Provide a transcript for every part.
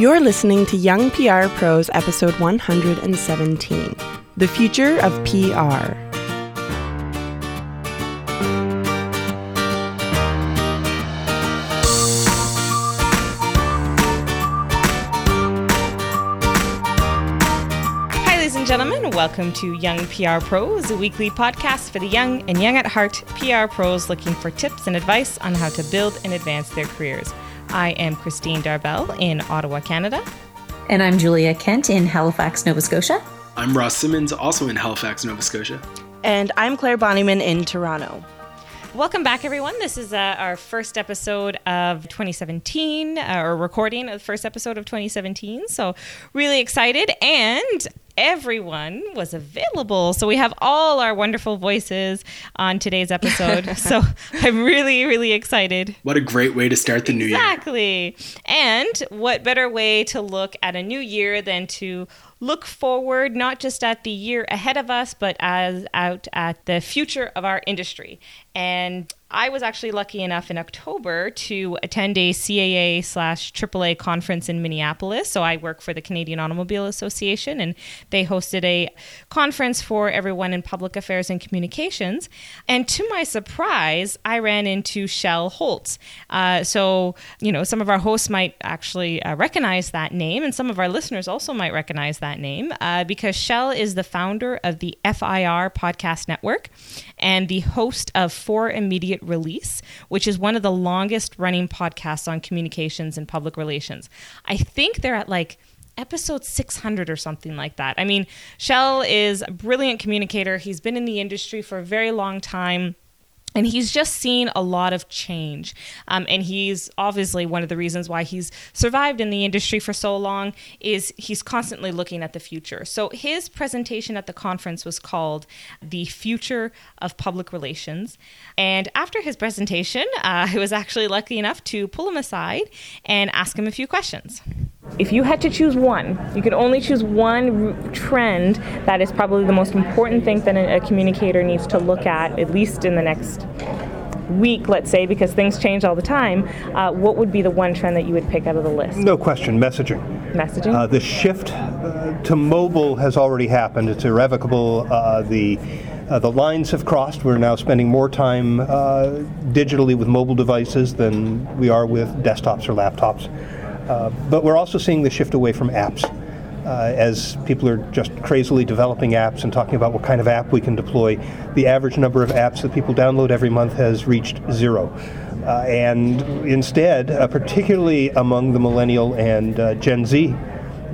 You're listening to Young PR Pros episode 117 The Future of PR. Hi, ladies and gentlemen. Welcome to Young PR Pros, a weekly podcast for the young and young at heart PR pros looking for tips and advice on how to build and advance their careers. I am Kristine D'Arbelles in Ottawa, Canada. And I'm Julia Kent in Halifax, Nova Scotia. I'm Ross Simmons, also in Halifax, Nova Scotia. And I'm Claire Bonnyman in Toronto. Welcome back, everyone. This is uh, our first episode of 2017, uh, or recording of the first episode of 2017. So, really excited. And everyone was available. So, we have all our wonderful voices on today's episode. so, I'm really, really excited. What a great way to start the new year. Exactly. And what better way to look at a new year than to look forward not just at the year ahead of us but as out at the future of our industry and I was actually lucky enough in October to attend a CAA slash AAA conference in Minneapolis. So I work for the Canadian Automobile Association, and they hosted a conference for everyone in public affairs and communications. And to my surprise, I ran into Shel Holtz. Uh, so, you know, some of our hosts might actually uh, recognize that name, and some of our listeners also might recognize that name uh, because Shel is the founder of the FIR Podcast Network and the host of For Immediate Release, which is one of the longest running podcasts on communications and public relations. I think they're at like episode 600 or something like that. I mean, Shel is a brilliant communicator. He's been in the industry for a very long time and he's just seen a lot of change. Um, and he's obviously one of the reasons why he's survived in the industry for so long is he's constantly looking at the future. So his presentation at the conference was called the future of public relations. And after his presentation uh, i was actually lucky enough to pull him aside and ask him a few questions. If you had to choose one, you could only choose one trend that is probably the most important thing that a communicator needs to look at, at least in the next week, let's say, because things change all the time, uh, what would be the one trend that you would pick out of the list? No question, messaging. Messaging? Uh, the shift uh, to mobile has already happened. It's irrevocable. Uh, the uh, the lines have crossed. We're now spending more time uh, digitally with mobile devices than we are with desktops or laptops. Uh, but we're also seeing the shift away from apps. Uh, as people are just crazily developing apps and talking about what kind of app we can deploy, the average number of apps that people download every month has reached zero. Uh, and instead, uh, particularly among the millennial and uh, Gen Z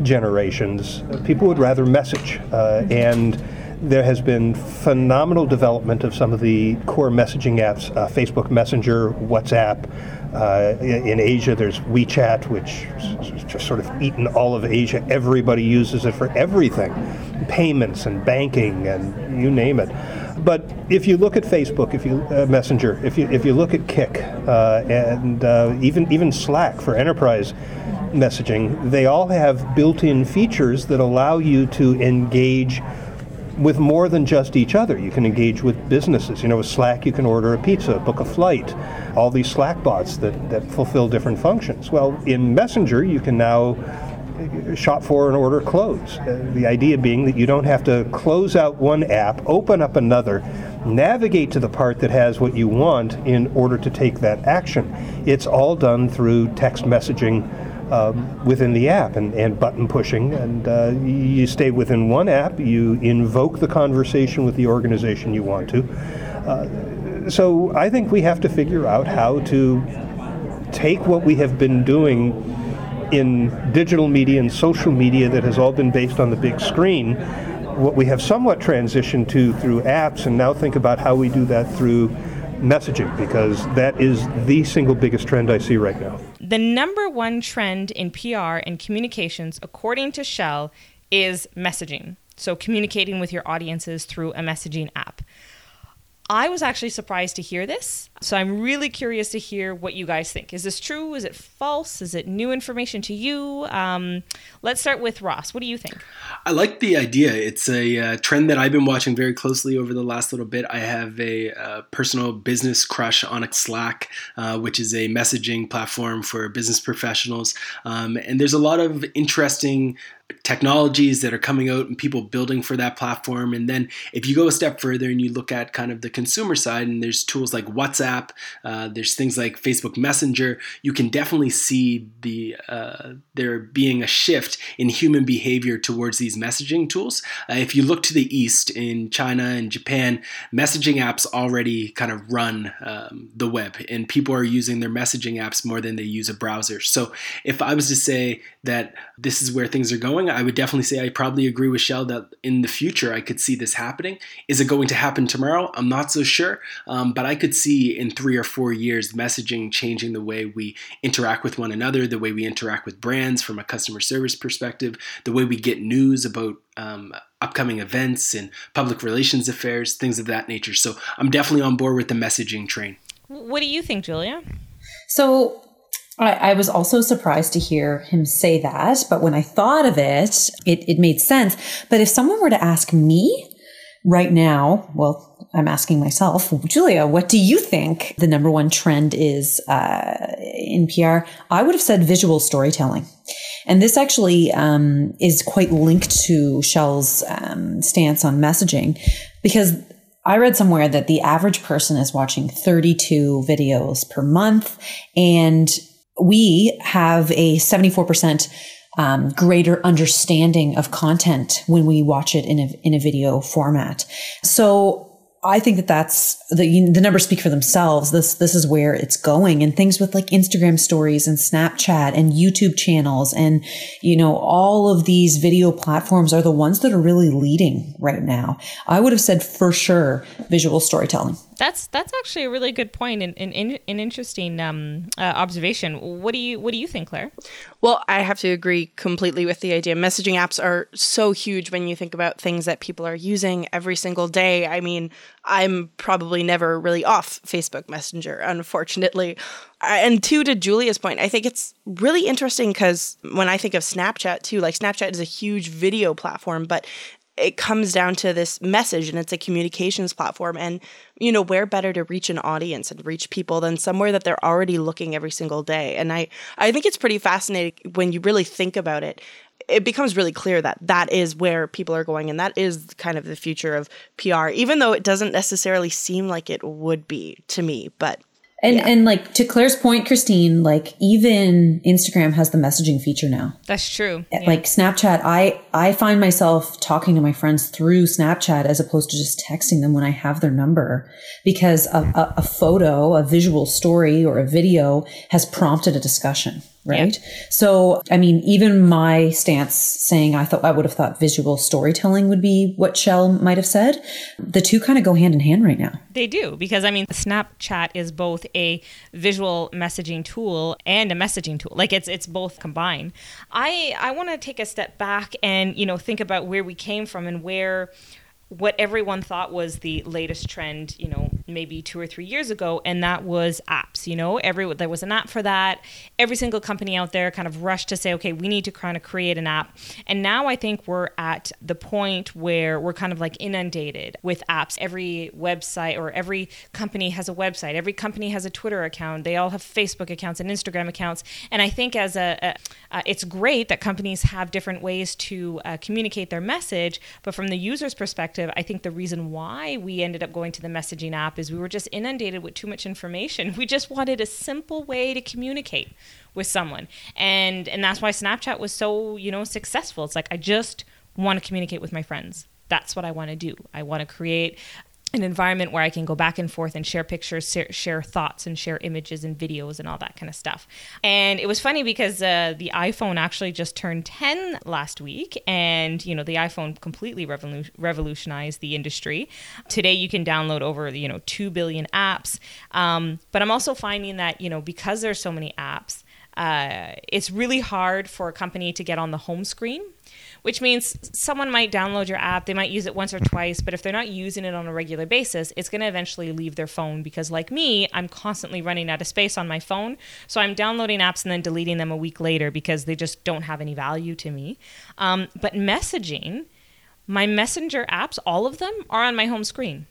generations, people would rather message. Uh, and there has been phenomenal development of some of the core messaging apps uh, Facebook Messenger, WhatsApp. Uh, in, Asia, there's WeChat, which has just sort of eaten all of Asia. Everybody uses it for everything payments and banking and you name it. But if you look at Facebook, if you uh, Messenger, if you if you look at Kik uh, and uh, even even Slack for enterprise messaging, they all have built-in features that allow you to engage with more than just each other. You can engage with businesses. You know, with Slack, you can order a pizza, book a flight, all these Slack bots that, that fulfill different functions. Well, in Messenger, you can now shop for and order clothes. Uh, the idea being that you don't have to close out one app, open up another, navigate to the part that has what you want in order to take that action. It's all done through text messaging um, within the app and, and button pushing. And uh, you stay within one app, you invoke the conversation with the organization you want to. Uh, so I think we have to figure out how to take what we have been doing in digital media and social media that has all been based on the big screen, what we have somewhat transitioned to through apps, and now think about how we do that through messaging, because that is the single biggest trend I see right now. The number one trend in PR and communications, according to Shel, is messaging. So, communicating with your audiences through a messaging app. I was actually surprised to hear this. So I'm really curious to hear what you guys think. Is this true? Is it false? Is it new information to you? Um, let's start with Ross. What do you think? I like the idea. It's a uh, trend that I've been watching very closely over the last little bit. I have a uh, personal business crush on Slack, uh, which is a messaging platform for business professionals. Um, and there's a lot of interesting technologies that are coming out and people building for that platform. And then if you go a step further and you look at kind of the consumer side, and there's tools like WhatsApp, uh, there's things like Facebook Messenger, you can definitely see the uh, there being a shift in human behavior towards these messaging tools. Uh, if you look to the east in China and Japan, messaging apps already kind of run um, the web, and people are using their messaging apps more than they use a browser. So if I was to say that this is where things are going, I would definitely say I probably agree with Shel that in the future I could see this happening. Is it going to happen tomorrow? I'm not so sure, um, but I could see in three or four years messaging changing the way we interact with one another, the way we interact with brands from a customer service perspective, the way we get news about um, upcoming events and public relations affairs, things of that nature. So I'm definitely on board with the messaging train. What do you think, Julia? So I, I, was also surprised to hear him say that, but when I thought of it, it, it made sense. But if someone were to ask me right now, well, I'm asking myself, Julia, what do you think the number one trend is uh, in PR? I would have said visual storytelling. And this actually um, is quite linked to Shel's um, stance on messaging because I read somewhere that the average person is watching 32 videos per month and we have a 74% um, greater understanding of content when we watch it in a, in a video format. So I think that that's the the numbers speak for themselves. This this is where it's going, and things with like Instagram stories and Snapchat and YouTube channels, and you know all of these video platforms are the ones that are really leading right now. I would have said for sure visual storytelling. That's that's actually a really good point and an interesting um, uh, observation. What do you what do you think, Claire? Well, I have to agree completely with the idea. Messaging apps are so huge when you think about things that people are using every single day. I mean, I'm probably never really off Facebook Messenger, unfortunately. And two, to Julia's point, I think it's really interesting because when I think of Snapchat too, like Snapchat is a huge video platform, but it comes down to this message and it's a communications platform and you know where better to reach an audience and reach people than somewhere that they're already looking every single day. And i i think it's pretty fascinating when you really think about it it becomes really clear that that is where people are going and that is kind of the future of PR even though it doesn't necessarily seem like it would be to me. But and yeah. and like to Claire's point, Kristine, like even Instagram has the messaging feature now. That's true. Yeah. Like Snapchat, I I find myself talking to my friends through Snapchat as opposed to just texting them when I have their number because a, a, a photo, a visual story, or a video has prompted a discussion right? Yeah. So, I mean, even my stance saying I thought I would have thought visual storytelling would be what Shel might have said, the two kind of go hand in hand right now. They do because I mean, Snapchat is both a visual messaging tool and a messaging tool. Like it's it's both combined. I I want to take a step back and, you know, think about where we came from and where what everyone thought was the latest trend, you know, maybe two or three years ago, and that was apps. You know, every there was an app for that. Every single company out there kind of rushed to say, okay, we need to kind of create an app. And now I think we're at the point where we're kind of like inundated with apps. Every website or every company has a website. Every company has a Twitter account. They all have Facebook accounts and Instagram accounts. And I think as a, a uh, it's great that companies have different ways to uh, communicate their message, but from the user's perspective perspective, I think the reason why we ended up going to the messaging app is we were just inundated with too much information. We just wanted a simple way to communicate with someone. And and that's why Snapchat was so, you know, successful. It's like I just want to communicate with my friends. That's what I want to do. I want to create an environment where I can go back and forth and share pictures, share, thoughts, and share images and videos and all that kind of stuff. And it was funny because uh, the iPhone actually just turned 10 last week, and you know the iPhone completely revolu- revolutionized the industry. Today you can download over you know two billion apps, um, but I'm also finding that you know because there's so many apps uh, it's really hard for a company to get on the home screen which means someone might download your app, they might use it once or twice, but if they're not using it on a regular basis, it's going to eventually leave their phone because, like me, I'm constantly running out of space on my phone. So I'm downloading apps and then deleting them a week later because they just don't have any value to me. Um, but messaging, my messenger apps, all of them are on my home screen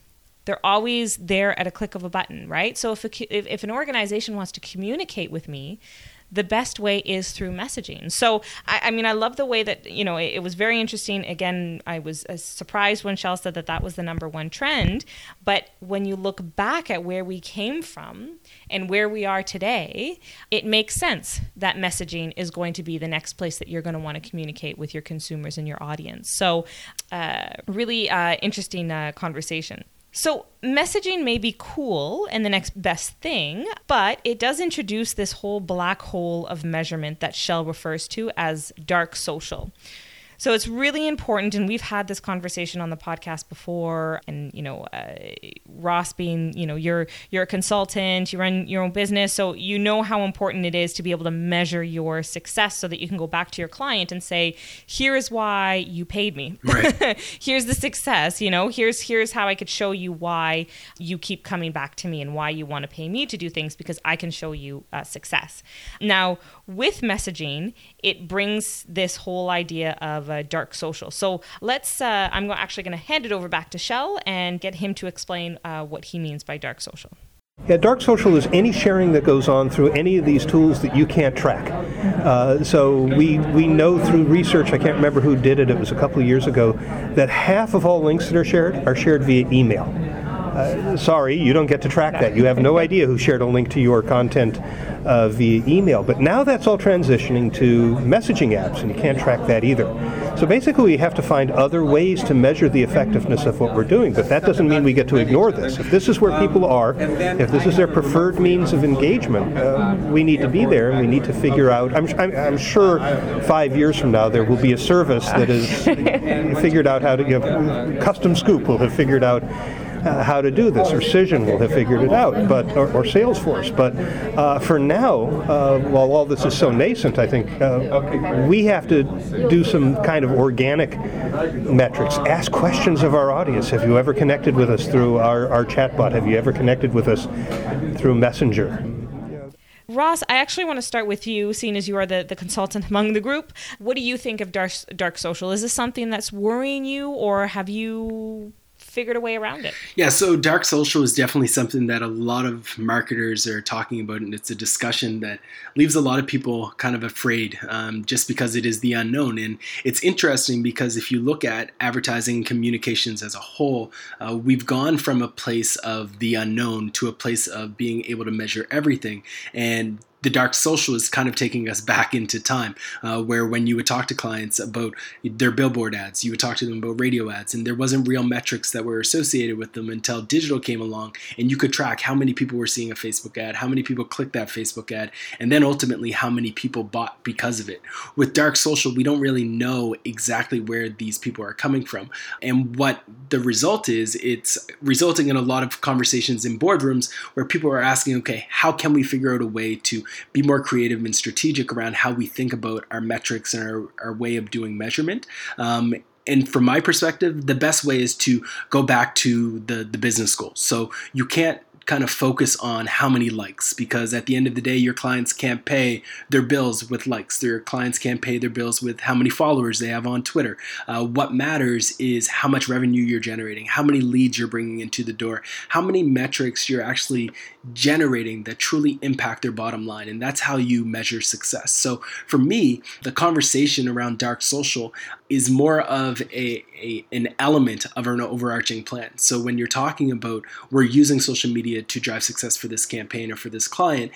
they're always there at a click of a button, right? So if, a, if, if, an organization wants to communicate with me, the best way is through messaging. So, I, I mean, I love the way that, you know, it, it, was very interesting. Again, I was uh, surprised when Shel said that that was the number one trend. But when you look back at where we came from and where we are today, it makes sense that messaging is going to be the next place that you're going to want to communicate with your consumers and your audience. So, uh, really uh, interesting uh, conversation. So, messaging may be cool and the next best thing, but it does introduce this whole black hole of measurement that Shel refers to as dark social. So it's really important, and we've had this conversation on the podcast before. And you know, uh, Ross being, you know, you're you're a consultant, you run your own business, so you know how important it is to be able to measure your success, so that you can go back to your client and say, "Here is why you paid me. Right. here's the success. You know, here's here's how I could show you why you keep coming back to me and why you want to pay me to do things because I can show you uh, success." Now, with messaging, it brings this whole idea of dark social. So let's, uh, I'm actually going to hand it over back to Shel and get him to explain uh, what he means by dark social. Yeah, dark social is any sharing that goes on through any of these tools that you can't track. Uh, so we we know through research, I can't remember who did it. It was a couple of years ago, that half of all links that are shared are shared via email. Uh, sorry, you don't get to track that. You have no idea who shared a link to your content uh, via email. But now that's all transitioning to messaging apps, and you can't track that either. So basically, we have to find other ways to measure the effectiveness of what we're doing. But that doesn't mean we get to ignore this. If this is where people are, if this is their preferred means of engagement, uh, we need to be there, and we need to figure out. I'm, I'm, I'm, sure five years from now there will be a service that has figured out how to. You know, CustomScoop will have figured out how to do this, or Cision will have figured it out, but or, or Salesforce. But uh, for now, uh, while all this is so nascent, I think uh, we have to do some kind of organic metrics. Ask questions of our audience. Have you ever connected with us through our, our chatbot? Have you ever connected with us through Messenger? Ross, I actually want to start with you, seeing as you are the, the consultant among the group. What do you think of dark, dark social? Is this something that's worrying you, or have you figured a way around it. Yeah, so dark social is definitely something that a lot of marketers are talking about, and it's a discussion that leaves a lot of people kind of afraid um, just because it is the unknown. And it's interesting because if you look at advertising communications as a whole, uh, we've gone from a place of the unknown to a place of being able to measure everything. And the dark social is kind of taking us back into time uh, where when you would talk to clients about their billboard ads you would talk to them about radio ads and there wasn't real metrics that were associated with them until digital came along and you could track how many people were seeing a facebook ad how many people clicked that facebook ad and then ultimately how many people bought because of it. With dark social we don't really know exactly where these people are coming from and what the result is it's resulting in a lot of conversations in boardrooms where people are asking okay how can we figure out a way to be more creative and strategic around how we think about our metrics and our, our way of doing measurement. Um, and from my perspective, the best way is to go back to the, the business goals. So you can't kind of focus on how many likes because at the end of the day your clients can't pay their bills with likes their clients can't pay their bills with how many followers they have on twitter uh, what matters is how much revenue you're generating how many leads you're bringing into the door how many metrics you're actually generating that truly impact their bottom line and that's how you measure success so for me the conversation around dark social is more of a, a, an element of an overarching plan. So when you're talking about we're using social media to drive success for this campaign or for this client,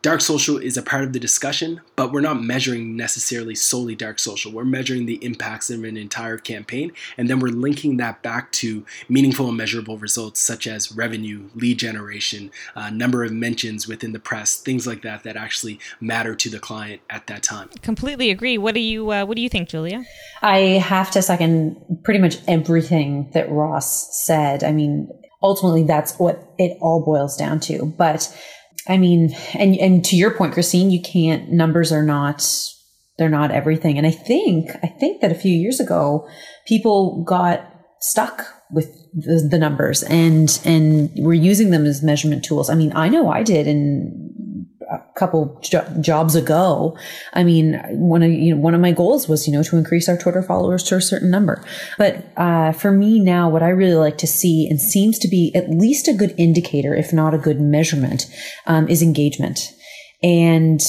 Dark social is a part of the discussion, but we're not measuring necessarily solely dark social. We're measuring the impacts of an entire campaign, and then we're linking that back to meaningful and measurable results such as revenue, lead generation, uh, number of mentions within the press, things like that that actually matter to the client at that time. Completely agree. What do you uh, What do you think, Julia? I have to second pretty much everything that Ross said. I mean, ultimately, that's what it all boils down to. But I mean, and and to your point, Kristine, you can't. Numbers are not. They're not everything. And I think I think that a few years ago, people got stuck with the, the numbers and and we're using them as measurement tools. I mean, I know I did in a couple jo- jobs ago. I mean, one of you know one of my goals was you know to increase our Twitter followers to a certain number. But uh, for me now, what I really like to see and seems to be at least a good indicator, if not a good measurement, um, is engagement. And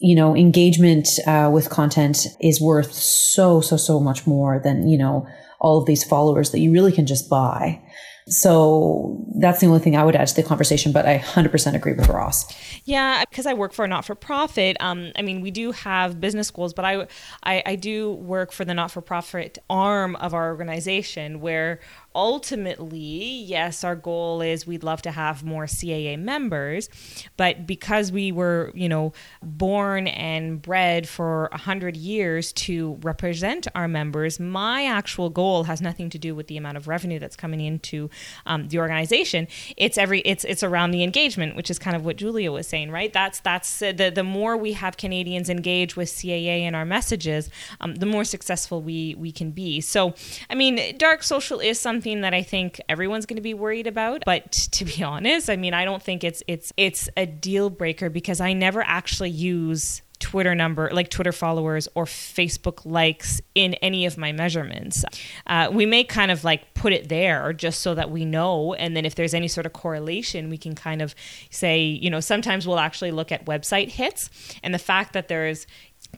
you know, engagement uh, with content is worth so so so much more than you know all of these followers that you really can just buy. So that's the only thing I would add to the conversation, but I 100% agree with Ross. Yeah, because I work for a not for profit. Um, I mean, we do have business schools, but I, I, I do work for the not for profit arm of our organization where ultimately, yes, our goal is we'd love to have more CAA members, but because we were, you know, born and bred for a hundred years to represent our members, my actual goal has nothing to do with the amount of revenue that's coming into um, the organization. It's every it's it's around the engagement, which is kind of what Julia was saying, right? That's that's uh, the the more we have Canadians engage with CAA and our messages, um, the more successful we we can be. So, I mean, dark social is something something that I think everyone's going to be worried about. But to be honest, I mean, I don't think it's it's it's a deal breaker because I never actually use Twitter number, like Twitter followers or Facebook likes in any of my measurements. Uh, we may kind of like put it there just so that we know. And then if there's any sort of correlation, we can kind of say, you know, sometimes we'll actually look at website hits and the fact that there's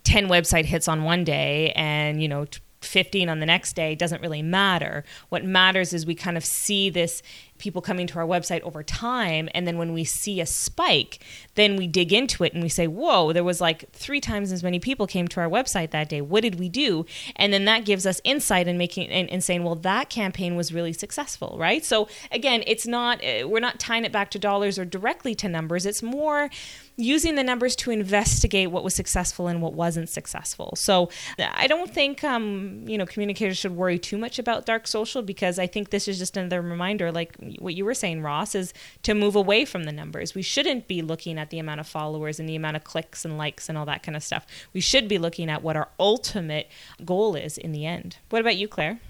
10 website hits on one day and, you know, 15 on the next day doesn't really matter. What matters is we kind of see this people coming to our website over time. And then when we see a spike, then we dig into it and we say, whoa, there was like three times as many people came to our website that day. What did we do? And then that gives us insight in making and, and saying, well, that campaign was really successful, right? So again, it's not, uh, we're not tying it back to dollars or directly to numbers. It's more using the numbers to investigate what was successful and what wasn't successful. So I don't think, um, you know, communicators should worry too much about dark social because I think this is just another reminder, like what you were saying, Ross, is to move away from the numbers. We shouldn't be looking at the amount of followers and the amount of clicks and likes and all that kind of stuff. We should be looking at what our ultimate goal is in the end. What about you, Claire?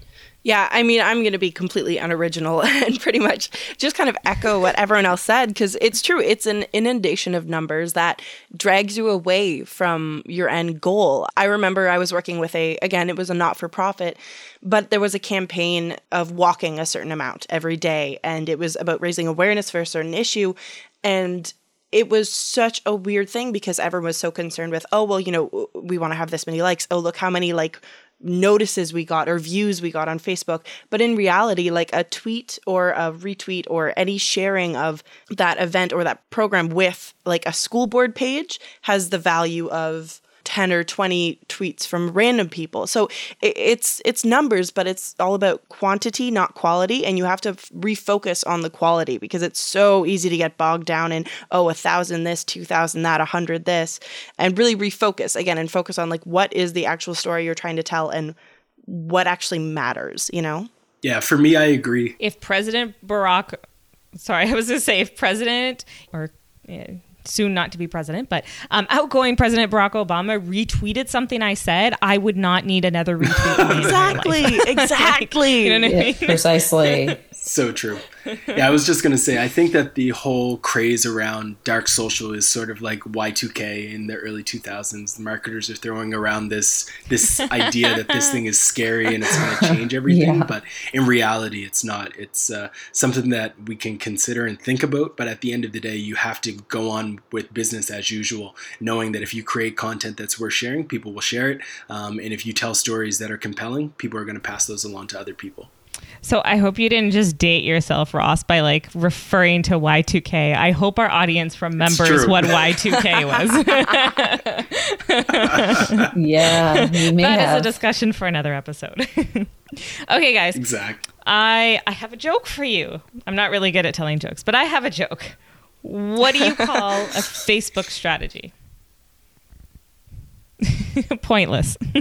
Yeah, I mean, I'm going to be completely unoriginal and pretty much just kind of echo what everyone else said because it's true. It's an inundation of numbers that drags you away from your end goal. I remember I was working with a, again, it was a not for profit, but there was a campaign of walking a certain amount every day. And it was about raising awareness for a certain issue. And it was such a weird thing because everyone was so concerned with, oh, well, you know, we want to have this many likes. Oh, look how many like notices we got or views we got on Facebook. But in reality, like a tweet or a retweet or any sharing of that event or that program with like a school board page has the value of 10 or 20 tweets from random people. So it's it's numbers, but it's all about quantity, not quality, and you have to refocus on the quality because it's so easy to get bogged down in oh, a thousand this, two thousand that, a hundred this, and really refocus again and focus on like what is the actual story you're trying to tell and what actually matters. You know? Yeah, for me, I agree. If President Barack, sorry, I was going to say if President or yeah, soon not to be president, but um, outgoing President Barack Obama retweeted something I said, I would not need another retweet. exactly, exactly. you know what I mean? Precisely. so true. Yeah, I was just gonna say, I think that the whole craze around dark social is sort of like Y2K in the early 2000s. The marketers are throwing around this this idea that this thing is scary and it's gonna change everything, Yeah. but in reality, it's not. It's uh, something that we can consider and think about, but at the end of the day, you have to go on with business as usual, knowing that if you create content that's worth sharing, people will share it, um, and if you tell stories that are compelling, people are going to pass those along to other people. So I hope you didn't just date yourself, Ross, by like referring to Y2K. I hope our audience remembers what Y2K was. Yeah, you may that is have. a discussion for another episode. okay, guys. Exactly. I I have a joke for you. I'm not really good at telling jokes, but I have a joke. What do you call a Facebook strategy? Pointless.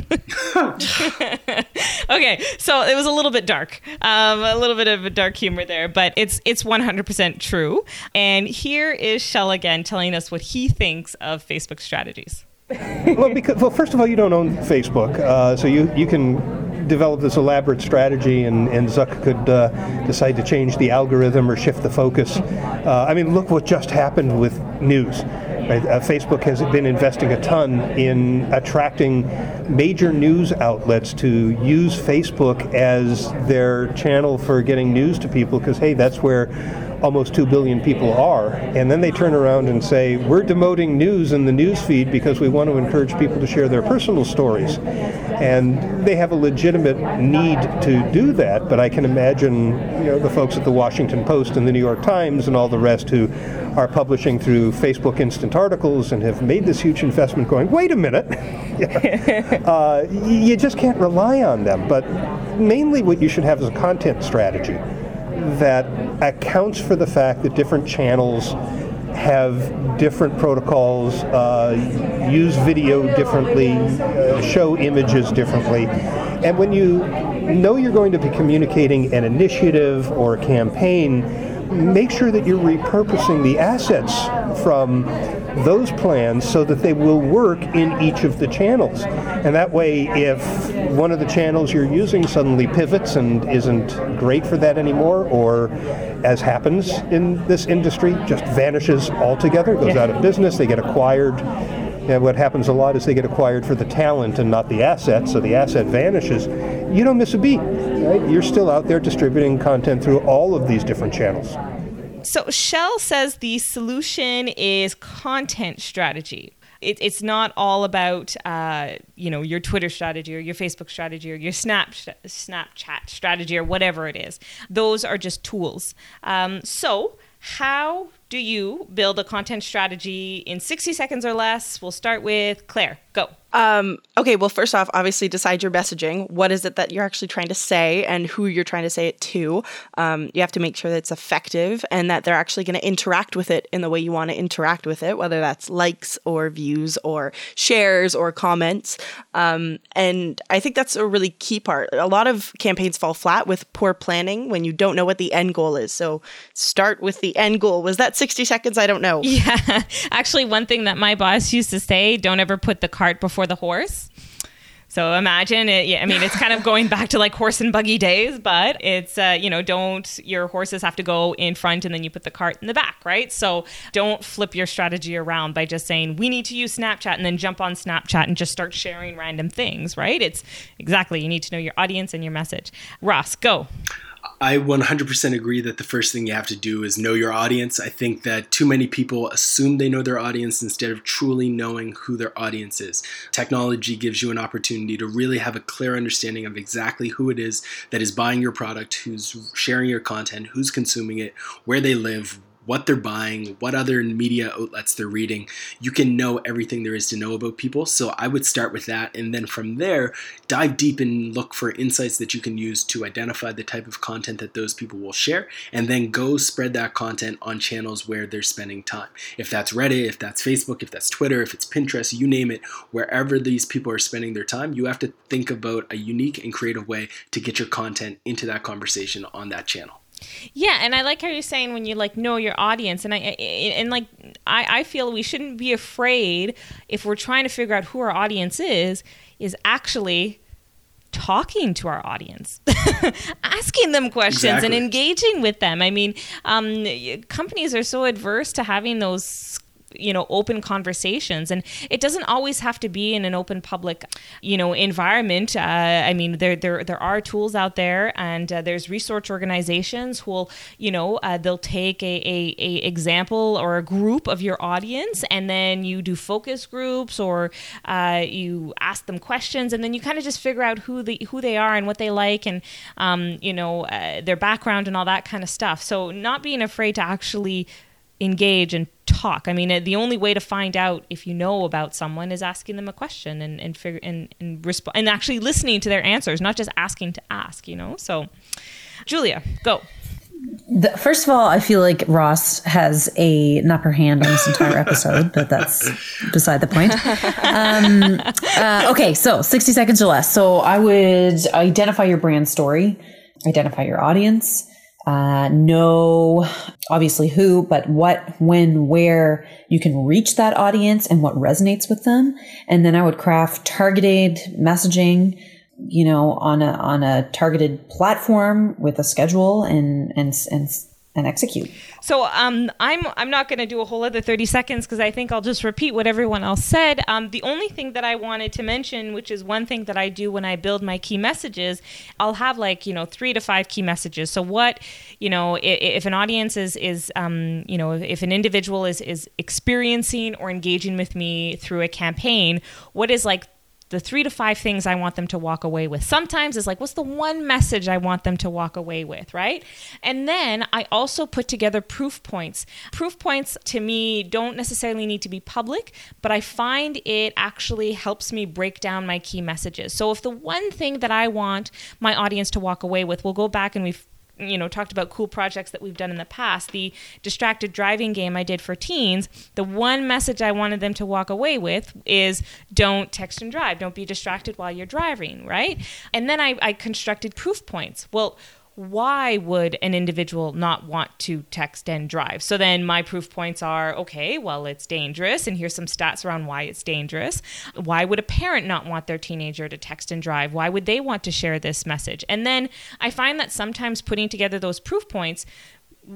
okay, so it was a little bit dark, um, a little bit of a dark humor there, but it's it's 100% true. And here is Shel again telling us what he thinks of Facebook strategies. well, because, well, first of all, you don't own Facebook, uh, so you, you can develop this elaborate strategy, and, and Zuck could uh, decide to change the algorithm or shift the focus. Uh, I mean, look what just happened with news. Right? Uh, Facebook has been investing a ton in attracting major news outlets to use Facebook as their channel for getting news to people, because hey, that's where almost 2 billion people are. And then they turn around and say, we're demoting news in the news feed because we want to encourage people to share their personal stories. And they have a legitimate need to do that, but I can imagine you know, the folks at the Washington Post and the New York Times and all the rest who are publishing through Facebook instant articles and have made this huge investment going, wait a minute. uh, you just can't rely on them. But mainly what you should have is a content strategy that accounts for the fact that different channels have different protocols, uh, use video differently, uh, show images differently. And when you know you're going to be communicating an initiative or a campaign, make sure that you're repurposing the assets from those plans so that they will work in each of the channels. And that way, if one of the channels you're using suddenly pivots and isn't great for that anymore, or as happens in this industry, just vanishes altogether, goes out of business, they get acquired. And what happens a lot is they get acquired for the talent and not the asset, so the asset vanishes. You don't miss a beat. Right? You're still out there distributing content through all of these different channels. So Shel says the solution is content strategy. It, it's not all about uh, you know your Twitter strategy or your Facebook strategy or your Snap Snapchat strategy or whatever it is. Those are just tools. Um, so how do you build a content strategy in 60 seconds or less? We'll start with Claire. Go. Um, okay, well, first off, obviously decide your messaging. What is it that you're actually trying to say and who you're trying to say it to? Um, you have to make sure that it's effective and that they're actually going to interact with it in the way you want to interact with it, whether that's likes or views or shares or comments. Um, and I think that's a really key part. A lot of campaigns fall flat with poor planning when you don't know what the end goal is. So start with the end goal. Was that 60 seconds? I don't know. Yeah. Actually, one thing that my boss used to say don't ever put the cart before the horse. So imagine it. I mean, it's kind of going back to like horse and buggy days, but it's uh, you know, don't your horses have to go in front and then you put the cart in the back, right? So don't flip your strategy around by just saying we need to use Snapchat and then jump on Snapchat and just start sharing random things, right? It's exactly you need to know your audience and your message. Ross, go. I 100% agree that the first thing you have to do is know your audience. I think that too many people assume they know their audience instead of truly knowing who their audience is. Technology gives you an opportunity to really have a clear understanding of exactly who it is that is buying your product, who's sharing your content, who's consuming it, where they live, what they're buying, what other media outlets they're reading. You can know everything there is to know about people. So I would start with that. And then from there, dive deep and look for insights that you can use to identify the type of content that those people will share. And then go spread that content on channels where they're spending time. If that's Reddit, if that's Facebook, if that's Twitter, if it's Pinterest, you name it, wherever these people are spending their time, you have to think about a unique and creative way to get your content into that conversation on that channel. Yeah, and I like how you're saying when you like know your audience, and I and like I, I feel we shouldn't be afraid if we're trying to figure out who our audience is, is actually talking to our audience, asking them questions exactly. and engaging with them. I mean, um, companies are so adverse to having those you know open conversations. And it doesn't always have to be in an open public you know environment. Uh, i mean there there there are tools out there and uh, there's research organizations who will you know uh, they'll take a, a, a, example or a group of your audience and then you do focus groups or uh, you ask them questions and then you kind of just figure out who the who they are and what they like and um, you know uh, their background and all that kind of stuff. So not being afraid to actually engage and talk. I mean, the only way to find out if you know about someone is asking them a question and and figure and and resp- and actually listening to their answers, not just asking to ask. You know. So, Julia, go. The, first of all, I feel like Ross has a an upper hand on this entire episode, but that's beside the point. Um, uh, okay, so 60 seconds or less. So I would identify your brand story, identify your audience, uh, know obviously who, but what, when, where you can reach that audience and what resonates with them. And then I would craft targeted messaging you know, on a on a targeted platform with a schedule and and and and execute. So um, I'm I'm not going to do a whole other 30 seconds because I think I'll just repeat what everyone else said. Um, the only thing that I wanted to mention, which is one thing that I do when I build my key messages, I'll have like you know three to five key messages. So what you know if, if an audience is is um, you know if an individual is is experiencing or engaging with me through a campaign, what is like the three to five things I want them to walk away with. Sometimes it's like, what's the one message I want them to walk away with, right? And then I also put together proof points. Proof points to me don't necessarily need to be public, but I find it actually helps me break down my key messages. So if the one thing that I want my audience to walk away with, we'll go back and we've you know talked about cool projects that we've done in the past. The distracted driving game i did for teens the one message i wanted them to walk away with is don't text and drive. Don't be distracted while you're driving right? And then i, I constructed proof points. Well why would an individual not want to text and drive? So then my proof points are okay, well, it's dangerous, and here's some stats around why it's dangerous. Why would a parent not want their teenager to text and drive? Why would they want to share this message? And then I find that sometimes putting together those proof points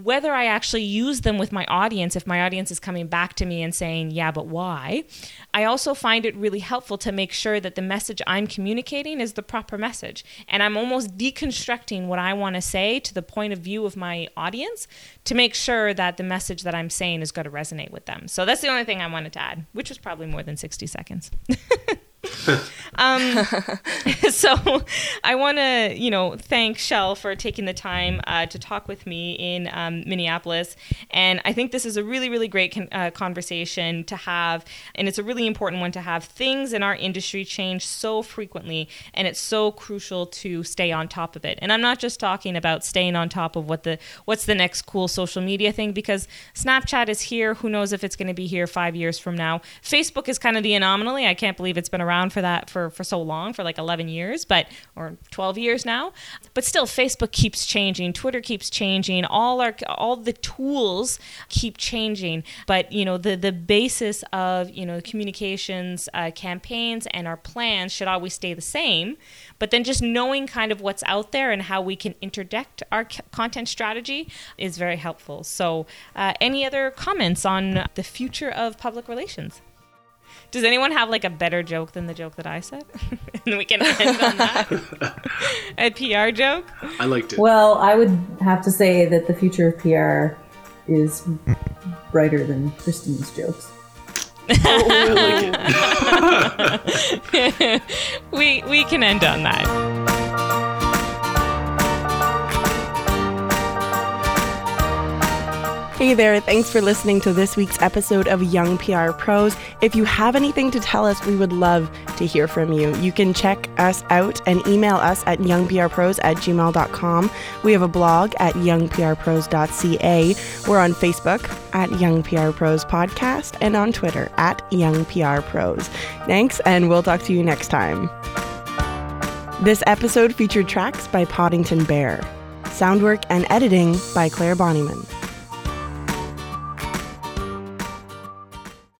whether I actually use them with my audience, if my audience is coming back to me and saying, yeah, but why? I also find it really helpful to make sure that the message I'm communicating is the proper message. And I'm almost deconstructing what I want to say to the point of view of my audience to make sure that the message that I'm saying is going to resonate with them. So that's the only thing I wanted to add, which was probably more than 60 seconds. um, so I want to, you know, thank Shel for taking the time uh, to talk with me in um, Minneapolis. And I think this is a really, really great con- uh, conversation to have. And it's a really important one to have. Things in our industry change so frequently, and it's so crucial to stay on top of it. And I'm not just talking about staying on top of what the what's the next cool social media thing, because Snapchat is here. Who knows if it's going to be here five years from now? Facebook is kind of the anomaly. I can't believe it's been around around for that for, for so long, for like 11 years, but or 12 years now. But still, Facebook keeps changing, Twitter keeps changing, all our all the tools keep changing. But you know, the the basis of you know communications uh, campaigns and our plans should always stay the same. But then just knowing kind of what's out there and how we can interdict our c- content strategy is very helpful. So, uh, any other comments on the future of public relations? Does anyone have like a better joke than the joke that I said? and we can end on that. a PR joke? I liked it. Well, I would have to say that the future of PR is brighter than Kristine's jokes. oh, like we we can end on that. Hey there, thanks for listening to this week's episode of Young PR Pros. If you have anything to tell us, we would love to hear from you. You can check us out and email us at youngprpros at gmail.com. We have a blog at youngprpros.ca. We're on Facebook at Young PR Pros Podcast and on Twitter at Young PR Pros. Thanks, and we'll talk to you next time. This episode featured tracks by Poddington Bear, sound work and editing by Claire Bonnyman.